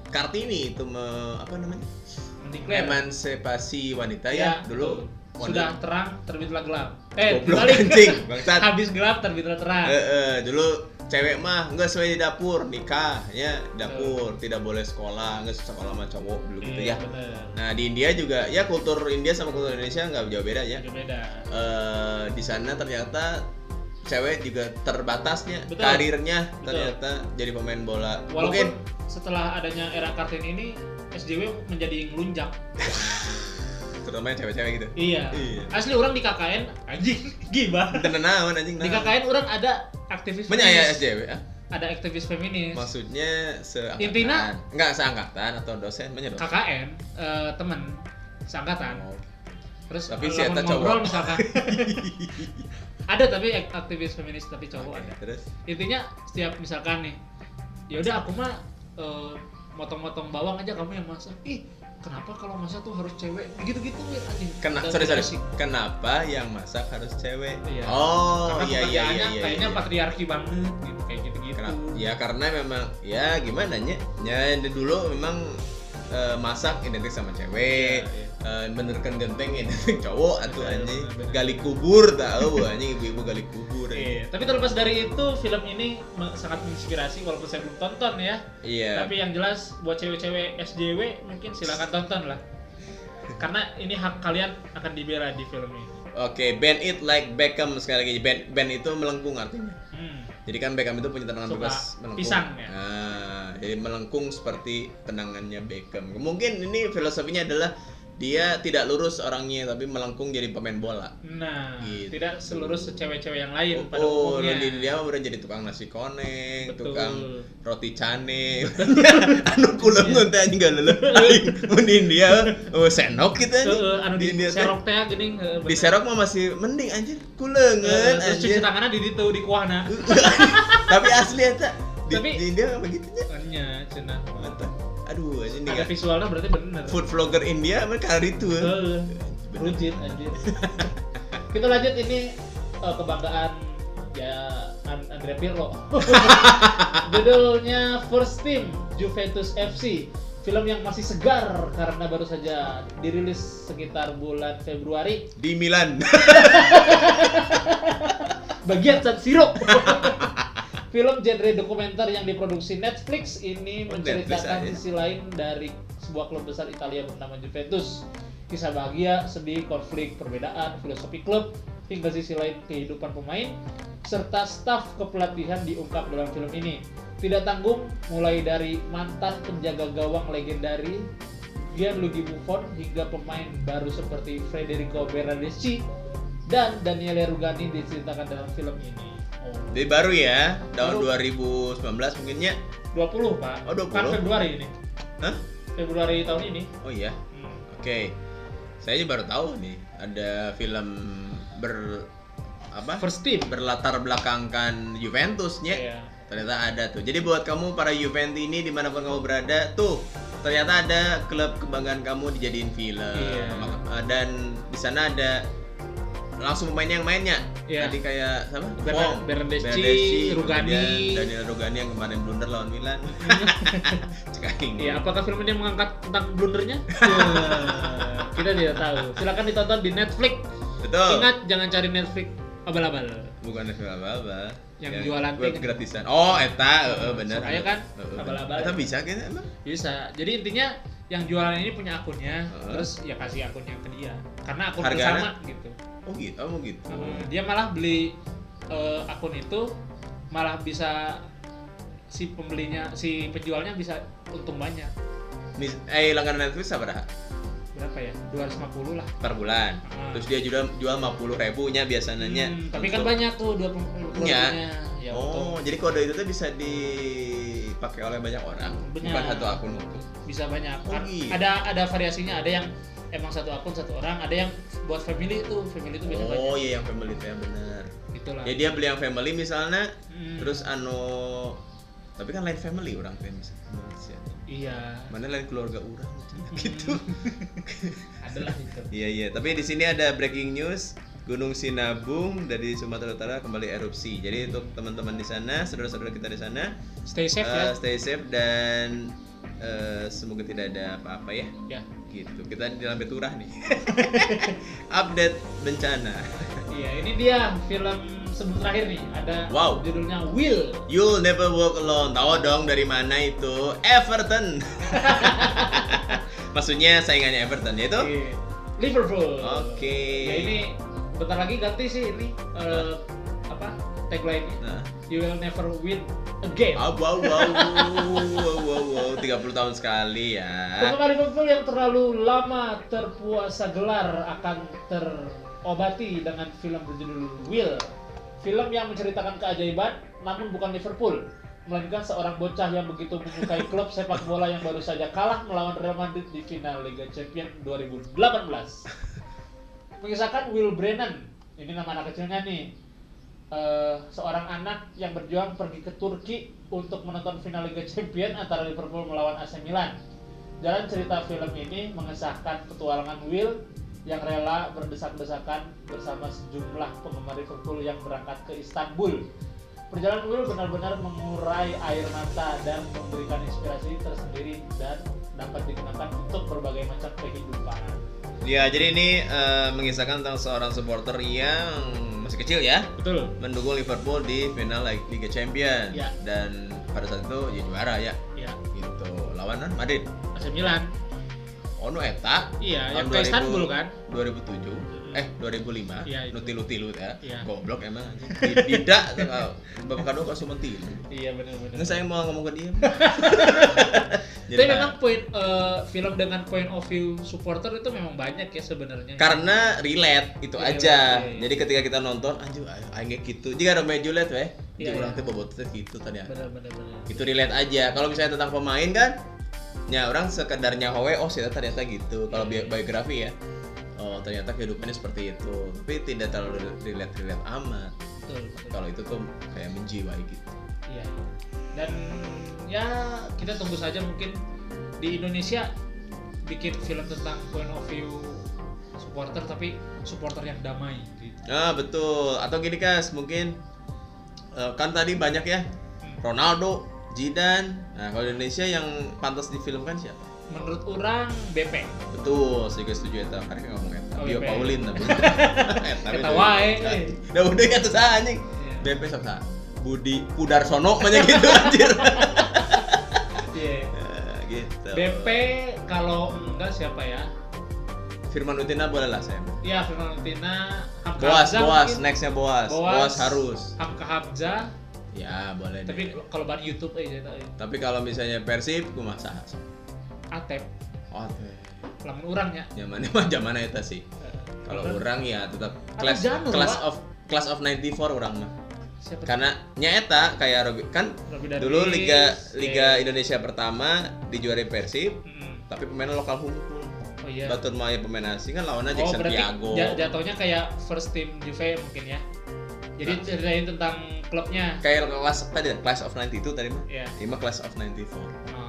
Kartini itu me- apa namanya? Emansipasi wanita ya, dulu. betul. Sudah terang terbitlah gelap. Eh, Goblok, balik. anjing, bangsat. Habis gelap terbitlah terang. Eh, eh, dulu cewek mah nggak sesuai di dapur nikah ya dapur tidak boleh sekolah nggak sekolah sama cowok dulu gitu Iya, ya bener. nah di India juga ya kultur India sama kultur Indonesia nggak jauh beda ya Agak beda. eh di sana ternyata cewek juga terbatasnya Betul. karirnya Betul. ternyata jadi pemain bola Walaupun mungkin setelah adanya era Kartini ini SJW menjadi ngelunjak. terutama yang cewek-cewek gitu Iya. Iya. Asli orang di KKN anjing gibah. tenan naon anjing Di. KKN orang ada aktivis Banyak ya. SJW ah? Ada aktivis feminis. maksudnya seangkatan Intina- enggak seangkatan atau dosen banyak dosen KKN eh, temen seangkatan. Oh. Terus Tapi si Eta cowok. misalkan. ada tapi ak- aktivis feminis tapi cowok Oke, ada. terus Intinya setiap misalkan nih, ya udah aku mah eh, motong-motong bawang aja kamu yang masak. Ih, kenapa kalau masak tuh harus cewek? Gitu-gitu ya anjing. Kena, sorry sorry. Kenapa yang masak harus cewek? Iya. Oh Karena iya iya iya iya. kayaknya iya. patriarki banget gitu kayak gitu-gitu. Kenapa? Ya karena memang ya gimana nya? Ya dulu memang eh, masak identik sama cewek. Iya, iya. Eh, benerkan genteng identik cowok atau Bener, anjing gali kubur tahu anjing ibu-ibu gali kubur. Iya, tapi terlepas dari itu film ini sangat menginspirasi walaupun saya belum tonton ya. Iya. Tapi yang jelas buat cewek-cewek SJW mungkin silakan tonton lah. Karena ini hak kalian akan dibela di film ini. Oke, band it like Beckham sekali lagi. Band band itu melengkung artinya. Hmm. Jadi kan Beckham itu punya tendangan bebas melengkung. pisang, ya? Nah, jadi melengkung seperti tendangannya Beckham. Mungkin ini filosofinya adalah dia tidak lurus orangnya tapi melengkung jadi pemain bola. Nah, Gitu. tidak selurus secewek-cewek yang lain pada Oh, umumnya. di dia bener jadi tukang nasi koneng, Betul. tukang roti cane. anu kula ngonte anjing gak lele. Aing mun di India oh senok gitu anjing. Heeh, anu di, teh. serok teh gini heeh, Di serok mah masih mending anjir. Kuleungeun terus cuci anjir. tangannya di ditu di kuahna. Tapi asli eta di, Tapi- di India mah gitu nya. Nya cenah. Mantap. Aduh, anjing. Ada visualnya berarti bener. Food vlogger India mah kali itu. Heeh. Rujit anjir. Kita lanjut ini eh, kebanggaan ya An- Andre Pirlo. Judulnya First Team Juventus FC. Film yang masih segar karena baru saja dirilis sekitar bulan Februari. Di Milan. Bagian San Siro. Film genre dokumenter yang diproduksi Netflix ini Oh, menceritakan Netflix sisi lain dari sebuah klub besar Italia bernama Juventus. Kisah bahagia, sedih, konflik, perbedaan, filosofi klub, hingga sisi lain kehidupan pemain, serta staf kepelatihan diungkap dalam film ini. Tidak tanggung, mulai dari mantan penjaga gawang legendari Gianluigi Buffon hingga pemain baru seperti Federico Bernardeschi dan Daniele Rugani diceritakan dalam film ini. Jadi baru ya, tahun Baru. 2019 mungkinnya. 20 pak Oh, 20. kan Februari ini Hah? Februari tahun ini Oh iya. Hmm. Oke. Saya aja baru tahu nih ada film ber apa? First team. berlatar belakangkan Juventusnya. Iya. Ternyata ada tuh. Jadi buat kamu para Juventus ini di mana pun kamu berada, tuh ternyata ada klub kebanggaan kamu dijadiin film. Iya. Uh, Dan di sana ada langsung pemain yang mainnya. Iya. Tadi kayak siapa? Wong, Bernardeschi, Rugani. Daniel Rugani yang kemarin blunder lawan Milan. Cekaking. Iya, apakah film ini mengangkat tentang blundernya? Ya, kita tidak tahu. Silakan ditonton di Netflix. Betul. Ingat jangan cari Netflix abal-abal. bukan film apa-apa. Yang jualan web gratisan. Oh, eta, heeh bener. Soalnya kan Heeh, bener. abal-abal. Eta bisa gitu emang. Bisa. Jadi intinya yang jualan ini punya akunnya, Heeh. terus ya kasih akunnya ke dia. Karena akun Harganya? bersama gitu. Oh gitu, oh gitu. Heeh, dia malah beli eh, akun itu malah bisa si pembelinya, si penjualnya bisa untung banyak. Mis eh langganan Netflix apa dah? Berapa ya? 250 lah. Per bulan. Ah. Terus dia jual jual 50 ribunya biasanya. Hmm, tapi kan banyak tuh dua pem- Iya. pembelinya. Ya, oh, untung. jadi kode itu tuh bisa dipakai oleh banyak orang, Benar. bukan satu akun itu. bisa banyak. Oh, gitu. Ada ada variasinya, ada yang emang satu akun satu orang, ada yang buat family itu, family itu biasanya Oh banyak. iya yang family itu yang benar. Itulah. Ya dia beli yang family misalnya, Hmm. terus anu tapi kan lain family orang kan bisa. Iya. Mana lain keluarga orang gitu. Adalah itu. Iya iya, tapi di sini ada breaking news. Gunung Sinabung dari Sumatera Utara kembali erupsi. Jadi untuk teman-teman di sana, saudara-saudara kita di sana, Stay safe eh, ya. stay safe dan eh, semoga tidak ada apa-apa ya. Ya. Gitu. Kita di dalam Beturah nih. Update bencana. Iya, ini dia film sebelum terakhir nih. Ada Wow. judulnya Will. You'll never walk alone. Tahu dong dari mana itu? Everton. Maksudnya saingannya Everton yaitu? Iya. Liverpool. Oke. Ya ini bentar lagi ganti sih ini eh, apa tagline-nya. Nah. You will never win again. Ah, wow, wow, wow, wow, wow, 30 tahun sekali ya. Penggemar Liverpool yang terlalu lama terpuasa gelar akan terobati dengan film berjudul Will. Film yang menceritakan keajaiban, namun bukan Liverpool, melainkan seorang bocah yang begitu menyukai klub sepak bola yang baru saja kalah melawan Real Madrid di final Liga Champions 2018. Mengisahkan Will Brennan, ini nama anak kecilnya nih, eh, seorang anak yang berjuang pergi ke Turki untuk menonton final Liga Champions antara Liverpool melawan AC Milan. Jalan cerita film ini mengesahkan petualangan Will yang rela berdesak-desakan bersama sejumlah penggemar Liverpool yang berangkat ke Istanbul. Perjalanan Will benar-benar mengurai air mata dan memberikan inspirasi tersendiri dan dapat digunakan untuk berbagai macam kehidupan. Ya, jadi ini eh, mengisahkan tentang seorang supporter yang kecil ya, Betul. mendukung Liverpool di final Liga Champions Ya. dan pada saat itu ya juara ya, Ya, gitu. Lawanan Madrid. AC Milan. Oh, nu eta. Iya, yang ke Istanbul kan? 2007. Eh, 2005. Iya, itu. Nu tilu-tilu ya. Iya. Goblok emang Tidak, Bapak Kado kok cuma tilu. Iya benar-benar. Nggak saya mau ngomong ke dia. Tapi memang poin eh, film dengan point of view supporter itu memang banyak ya sebenarnya. karena relate itu Iya, aja. iya. Jadi ketika kita nonton, anjir, aing gitu. Jika Romeo and Juliet weh, Iya, jadi orang iya. teh bobot teh gitu tadi. benar-benar benar. Itu relate aja. Kalau misalnya tentang pemain kan, ya orang sekedarnya hoe, oh sih ternyata gitu. Kalau bi- biografi ya, oh ternyata kehidupannya seperti itu. Tapi tidak terlalu relate relate amat. Betul. betul. Kalau itu tuh kayak menjiwai gitu. Iya. Dan ya kita tunggu saja mungkin di Indonesia bikin film tentang point of view supporter tapi supporter yang damai gitu. Ah betul. Atau gini kas, mungkin eh, kan tadi banyak ya Ronaldo, Zidane. Nah kalau di Indonesia yang pantas difilmkan siapa? Menurut orang BP. Betul, saya juga setuju eta. Karena kan ngomong eta. Oh, Bio. Paulin tapi. Eta Eta wae. Udah udah ya tuh anjing. Iya. BP sok sa. Budi Pudarsono banyak gitu anjir. Iya. Eh, gitu. BP kalau enggak siapa ya? Firman Utina boleh lah saya. Ya Firman Utina, Hamka Boas, Boas, mungkin. nextnya Boas. Boas, Boas harus. Hamka Hamzah, Ya boleh. tapi kalau ban YouTube aja tapi kalau misalnya Persib, kumaha saha Atep, Oh, teh. lamun urangnya. Zaman mah zaman eta sih. Kalau orang ya tetap class Janur, class of class of 94 orang mah. Siapa? Karena nyaeta kayak Robi kan Robi Darwis, dulu liga liga iya. Indonesia pertama dijuari Persib, Mm-mm. tapi pemain lokal hunkul. Oh iya. Batur Maya pemain asing kan lawannya Oh Jackson berarti Tiago. ja- jatuhnya kayak first team Juve mungkin ya. Jadi Nah. ceritain tentang klubnya. Kayak kelas tadi Class of 92 tadi mah. Iya. Ini mah Class of 94. Oh, Iya.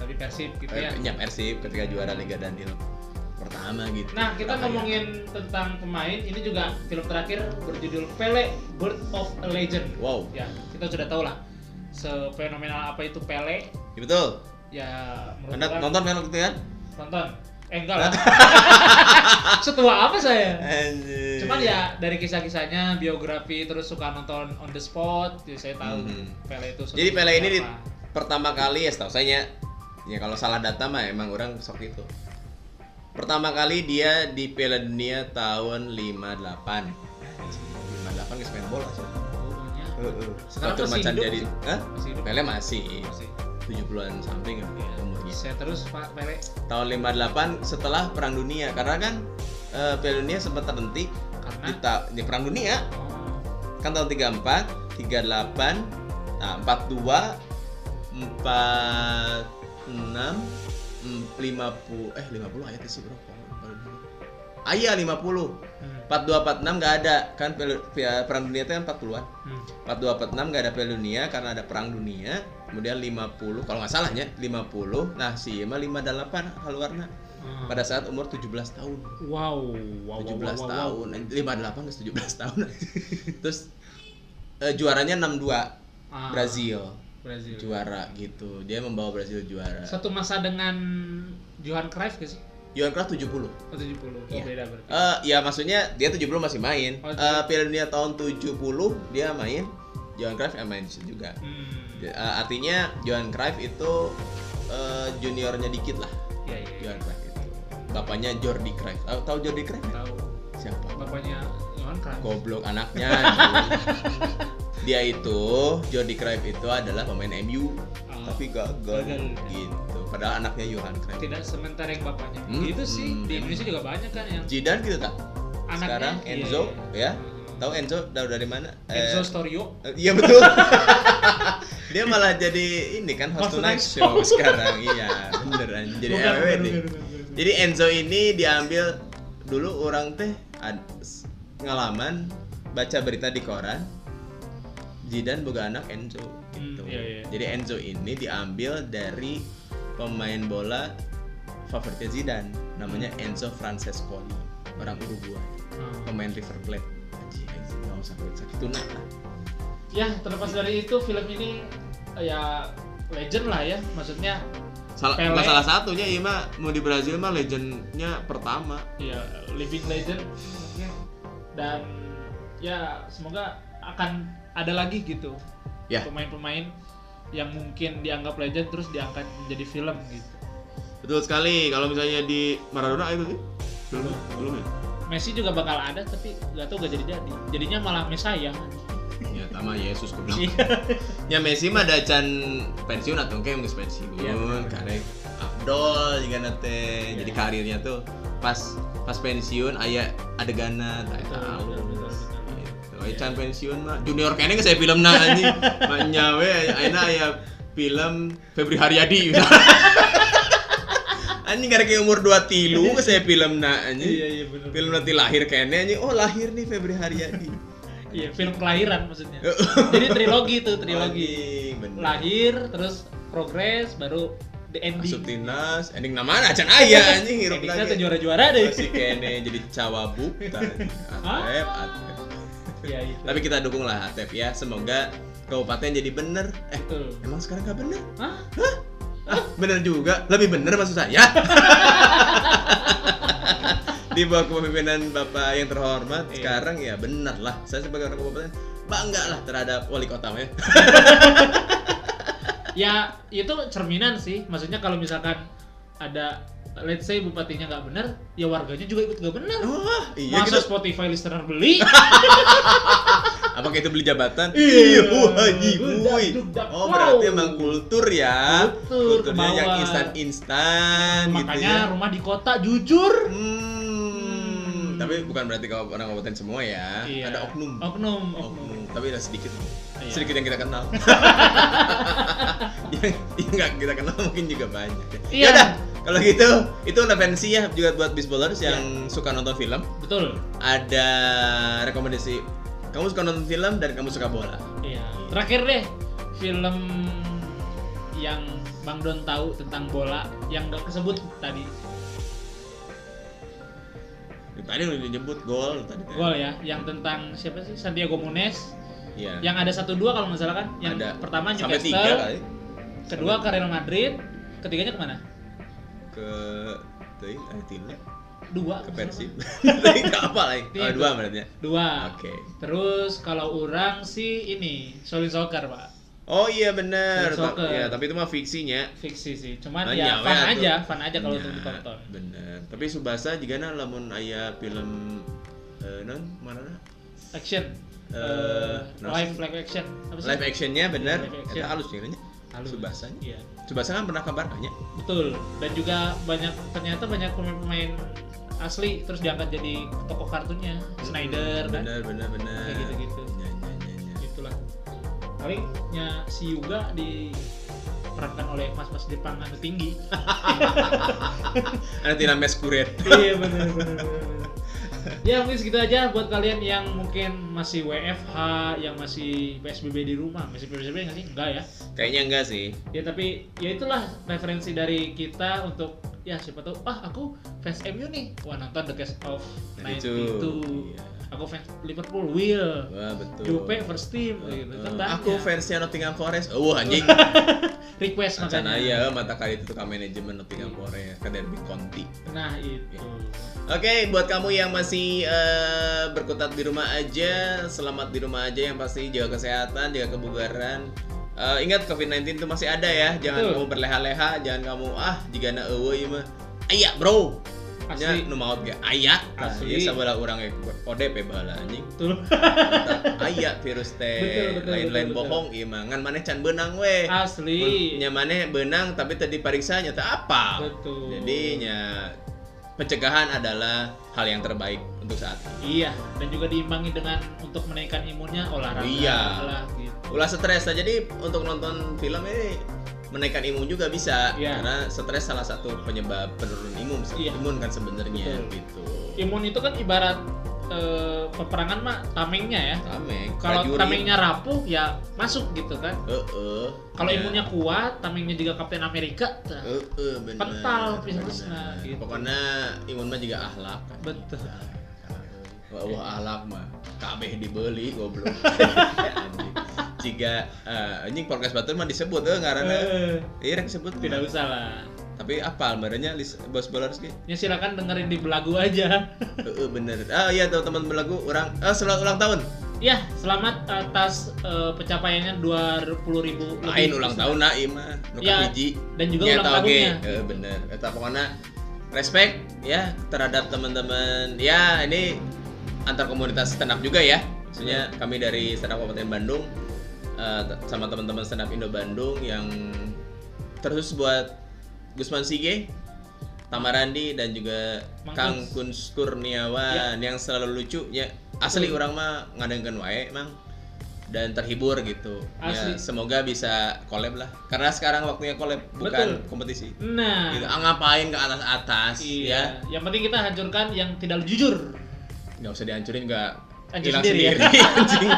Tapi Persib gitu Eh, ya. Iya, Persib ketika juara Liga Daniel pertama gitu. Nah, kita Pertama ya. ngomongin tentang pemain, ini juga film terakhir berjudul Pele, Birth of a Legend. Wow. Ya, kita sudah tahu lah sefenomenal apa itu Pele. Ya, betul. Ya, Anda orang- nonton film itu kan? nonton. Eh enggak lah. Setua apa saya? Anjir. Cuman ya dari kisah-kisahnya, biografi terus suka nonton on the spot, jadi saya tahu Mhm. Pele itu. Jadi Pele ini di, pertama kali ya setahu saya ya kalau salah data mah emang orang sok itu pertama kali dia di Piala Dunia tahun 58 58 ke main bola sih Oh. Sekarang masih macan hidup jadi, sih? Hah? Masih hidup. Pele masih. masih. 70-an samping ya, umurnya. Saya terus Pak Pele. Tahun 58 setelah Perang Dunia karena kan uh, Piala Dunia sempat terhenti karena di, di Perang Dunia. Oh. Kan tahun 34, 38, nah 42, 4 6 50 eh 50 ayat sih bro Ayat ah, 50. Hmm. 42 46 nggak ada kan perang dunia itu kan 40-an. Hmm. 42 46 nggak ada perang Dunia karena ada perang dunia. Kemudian 50 kalau nggak salahnya 50. Nah, si Ima 58 dan hal warna. Hmm. Pada saat umur 17 tahun. Wow, wow 17 wow, wow, wow, tahun. Wow. 58 ke 17 tahun. Terus eh, juaranya 62 ah. Brazil. Brazil. juara gitu. Dia membawa Brazil juara. Satu masa dengan Johan Cruyff gak sih? Johan Cruyff 70. Oh, 70. Oh, Iya. beda berarti. Eh ya maksudnya dia 70 masih main. Oh, Eh, Piala Dunia tahun 70 dia main. Johan Cruyff yang main situ juga. hmm. Eh, artinya Johan Cruyff itu eh, juniornya dikit lah. Iya, iya. iya. Johan Cruyff itu. Bapaknya Jordi Cruyff. Tahu tahu Jordi Cruyff? Tahu. Siapa? Bapaknya Johan Cruyff. Goblok anaknya. dia itu Jordi Cruyff itu adalah pemain MU Oh, tapi gagal, gagal. gitu. Padahal anaknya Johan Cruyff. Tidak sementara yang bapaknya. Hmm, Itu sih hmm. di Indonesia juga banyak kan yang Zidane gitu tak? anaknya. Sekarang iya, Enzo iya. ya. Tahu Enzo tahu dari mana? Enzo Eh, Storio. Eh, Iya betul. dia malah jadi ini kan host tonight show sekarang. Iya, beneran. Jadi Bukan, RW bukan, nih. bukan, bukan, bukan. Jadi Enzo ini diambil dulu orang teh ngalaman baca berita di koran. Zidane boga anak Enzo gitu. Hmm, iya, iya. Jadi Enzo ini diambil dari pemain bola favoritnya Zidane namanya Enzo Francescoli, orang Uruguay, Hmm. pemain River Plate. Anjing, nggak usah sakit tunak lah. Ya, terlepas dari itu film ini eh, ya legend lah ya. Maksudnya Salah, Pele. salah satunya iya mah mau di Brazil mah legendnya pertama. ya living legend dan ya semoga akan ada lagi gitu Ya. pemain-pemain yang mungkin dianggap legend terus diangkat menjadi film gitu Betul sekali. Kalau misalnya di Maradona itu sih belum belum ya. Messi juga bakal ada tapi nggak tahu gak jadi jadi jadinya malah Mesaya Ya sama Yesus gue bilang. Ya Messi mah ada can pensiun atau kayak nggak pensiun benar. karek Abdol juga nate. Iya. Jadi karirnya tuh pas pas pensiun ayah adegana tak tahu. Can pensiun mah junior kene ke saya film na anjing. Mah nyawe ayeuna aya film Febri Haryadi anjing karek umur 2 tilu ke saya film na anjing. iya iya Film nanti lahir kene anjing. Oh, lahir nih Febri Haryadi. iya film kelahiran maksudnya jadi trilogi tuh trilogi Anjing, bener. lahir terus progres baru the ending Masuk timnas, ending nama acan aya anjing endingnya tuh lagi. juara-juara deh Masih kene jadi cawabuk anjing. Atep, Atep. Iya itu. Tapi kita dukung lah Atep ya. Semoga kabupaten jadi bener. Eh, Betul. emang sekarang gak bener? Hah? Ah, bener juga. Lebih bener maksud saya. Di bawah kepemimpinan Bapak yang terhormat, Iya. sekarang ya bener lah. Saya sebagai orang kabupaten bangga lah terhadap wali kota ya. Ya itu cerminan sih. Maksudnya kalau misalkan ada let's say bupatinya nggak benar, ya warganya juga ikut nggak benar. Wah, iya Masa kita Spotify listener beli? Apakah itu beli jabatan? Iya. iya, dudak. Oh, berarti emang kultur ya. Kultur, Kulturnya ke yang instan-instan gitu Makanya ya. rumah di kota jujur. Hmm. Tapi bukan berarti kalau orang kabupaten semua ya. Iya. Ada oknum. Oknum, oknum. Oknum. Tapi ada sedikit. Iya. Sedikit yang kita kenal. yang yang nggak kita kenal mungkin juga banyak. Iya. Ya udah, Kalau gitu, itu referensi ya juga buat bisballers yang suka nonton film. Betul. Ada rekomendasi. Kamu suka nonton film dan kamu suka bola. Iya. Terakhir deh film yang Bang Don tahu tentang bola yang gak kesebut tadi. Tadi udah disebut gol tadi. kan? Gol ya, yang tentang siapa sih? Santiago Munes. Iya. Yang ada satu dua kalau nggak salah kan? Yang ada pertama sampai Newcastle, tiga kali kedua ke Real Madrid, ketiganya ke mana? Ke tuh Argentina Dua. ke Persib. apa lagi. Oh, dua berarti ya. Dua. Oke. Terus kalau orang sih ini Solid Soccer pak, Oh iya benar. Ya, tapi itu mah fiksinya. fiksi sih. Cuman Ah, ya nyawa fun tuh. aja, fun aja kalau untuk Nya, ditonton. Bener. Tapi Subasa juga nah lamun aya film eh non mana nah? Action. Eh, Eh, no. live live action. Apa sih? Live actionnya bener. Live action. Eta halus Halus. Subasanya. Iya. Subasa kan pernah kabar banyak. Betul. Dan juga banyak ternyata banyak pemain-pemain asli terus diangkat jadi tokoh kartunnya. Snyder kan. Bener bener bener. Kayak gitu-gitu. Ya, ya, ya, ya. Itulah. Palingnya si Yuga diperankan oleh mas-mas Jepang anu tinggi. Ada Tina Meskuret. iya benar benar benar. Ya mungkin segitu aja buat kalian yang mungkin masih WFH, yang masih PSBB di rumah, masih PSBB nggak sih? Enggak ya. Kayaknya enggak sih. Ya tapi ya itulah referensi dari kita untuk ya siapa tahu ah aku fans MU nih wah nonton The Cast of 92 Iya. Aku fans Liverpool Will Wah betul. Jupe first team gitu Eh, kan banyak. aku fansnya Nottingham Forest. Oh anjing. request Macan makanya aya mata kali itu ke manajemen Nottingham Forest ke Derby County. nah itu Oke, buat kamu yang masih eh, berkutat di rumah aja, selamat di rumah aja yang pasti jaga kesehatan, jaga kebugaran. Eh, ingat COVID-19 itu masih ada ya, jangan Betul. kamu berleha-leha, jangan kamu ah jika na ieu mah. Aya, Bro. Nya Asli. nu maot ge aya. Tah, Asli. ieu sabelah urang ODP baheula anjing. betul Aya virus teh, lain-lain bohong ieu mah. Ngan maneh can beunang we. asli Nya maneh beunang tapi tadi pariksa nya teu apa. Betul. Jadi nya pencegahan adalah hal yang terbaik untuk saat ini. iya dan juga diimbangi dengan untuk menaikkan imunnya olahraga Iya. lah gitu Ulah stres lah. Jadi untuk nonton film ini menaikkan imun juga bisa Iya. karena stres salah satu penyebab penurunan imun Iya. imun kan sebenarnya gitu. imun itu kan ibarat eh, peperangan mah tamengnya ya Tameng. kalau tamengnya rapuh ya masuk gitu kan Heeh. kalau Ya. imunnya kuat tamengnya juga Kapten Amerika tah. Heeh, bener. Kental, Bener. pisah-pisah, gitu. Pokoknya imun mah juga ahlak. betul Wah, wah ahlak mah kabeh dibeli goblok. Jika eh, anjing podcast batur mah disebut eh ngaranna. Eh, Iya rek disebut. tidak usah lah Tapi apa almarnya bos bolers ge? ya silakan dengerin di belagu aja Heeh bener. Ah iya tuh teman belagu orang eh selamat ulang tahun. ya selamat atas eh, pencapaiannya 20.000 ribu Lain ulang tahun ieu mah Ya, kahiji. dan juga Nyata ulang tahunnya. Heeh bener. Eta pokoknya respect ya terhadap teman-teman. Ya ini antar komunitas stand up juga ya. Maksudnya kami dari stand up Kabupaten Bandung eh, sama teman-teman stand up Indo Bandung yang terus buat Gusman Sige, Tamarandi dan juga Mang Kang Kuns. Kurniawan yang selalu lucu ya. Asli orang mah ngadengkeun wae emang dan terhibur gitu. Asli. Ya, semoga bisa collab lah. Karena sekarang waktunya collab bukan Betul. kompetisi. nah Gitu. Ah, ngapain ke atas-atas iya ya? yang penting kita hancurkan yang tidak jujur Nggak usah dihancurin nggak hilang sendiri ya. sendiri. anjing.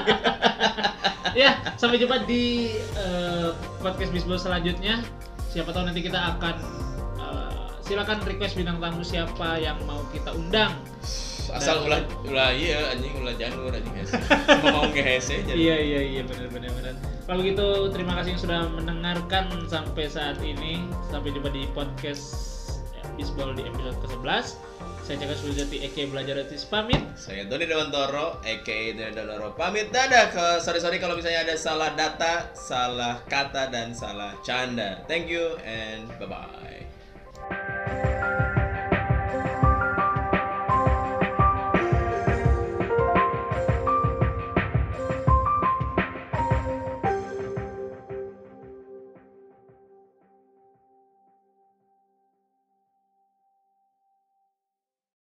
ya sampai jumpa di eh, podcast bisbol selanjutnya. Siapa tahu nanti kita akan eh, silakan request bintang tamu siapa yang mau kita undang. Asal ulah ulah iya anjing ulah janur anjing. Hese. Mau ngehese jadi. iya iya iya benar benar benar. Kalau gitu terima kasih yang sudah mendengarkan sampai saat ini. Sampai jumpa di podcast bisbol di episode ke-11 saya Caka Suljati Eke Belajar Etis pamit. Saya Doni Dewantoro, aka Doni Dewantoro. Pamit. Dadah. Ke sorry sorry kalau misalnya ada salah data, salah kata dan salah canda. Thank you and bye bye.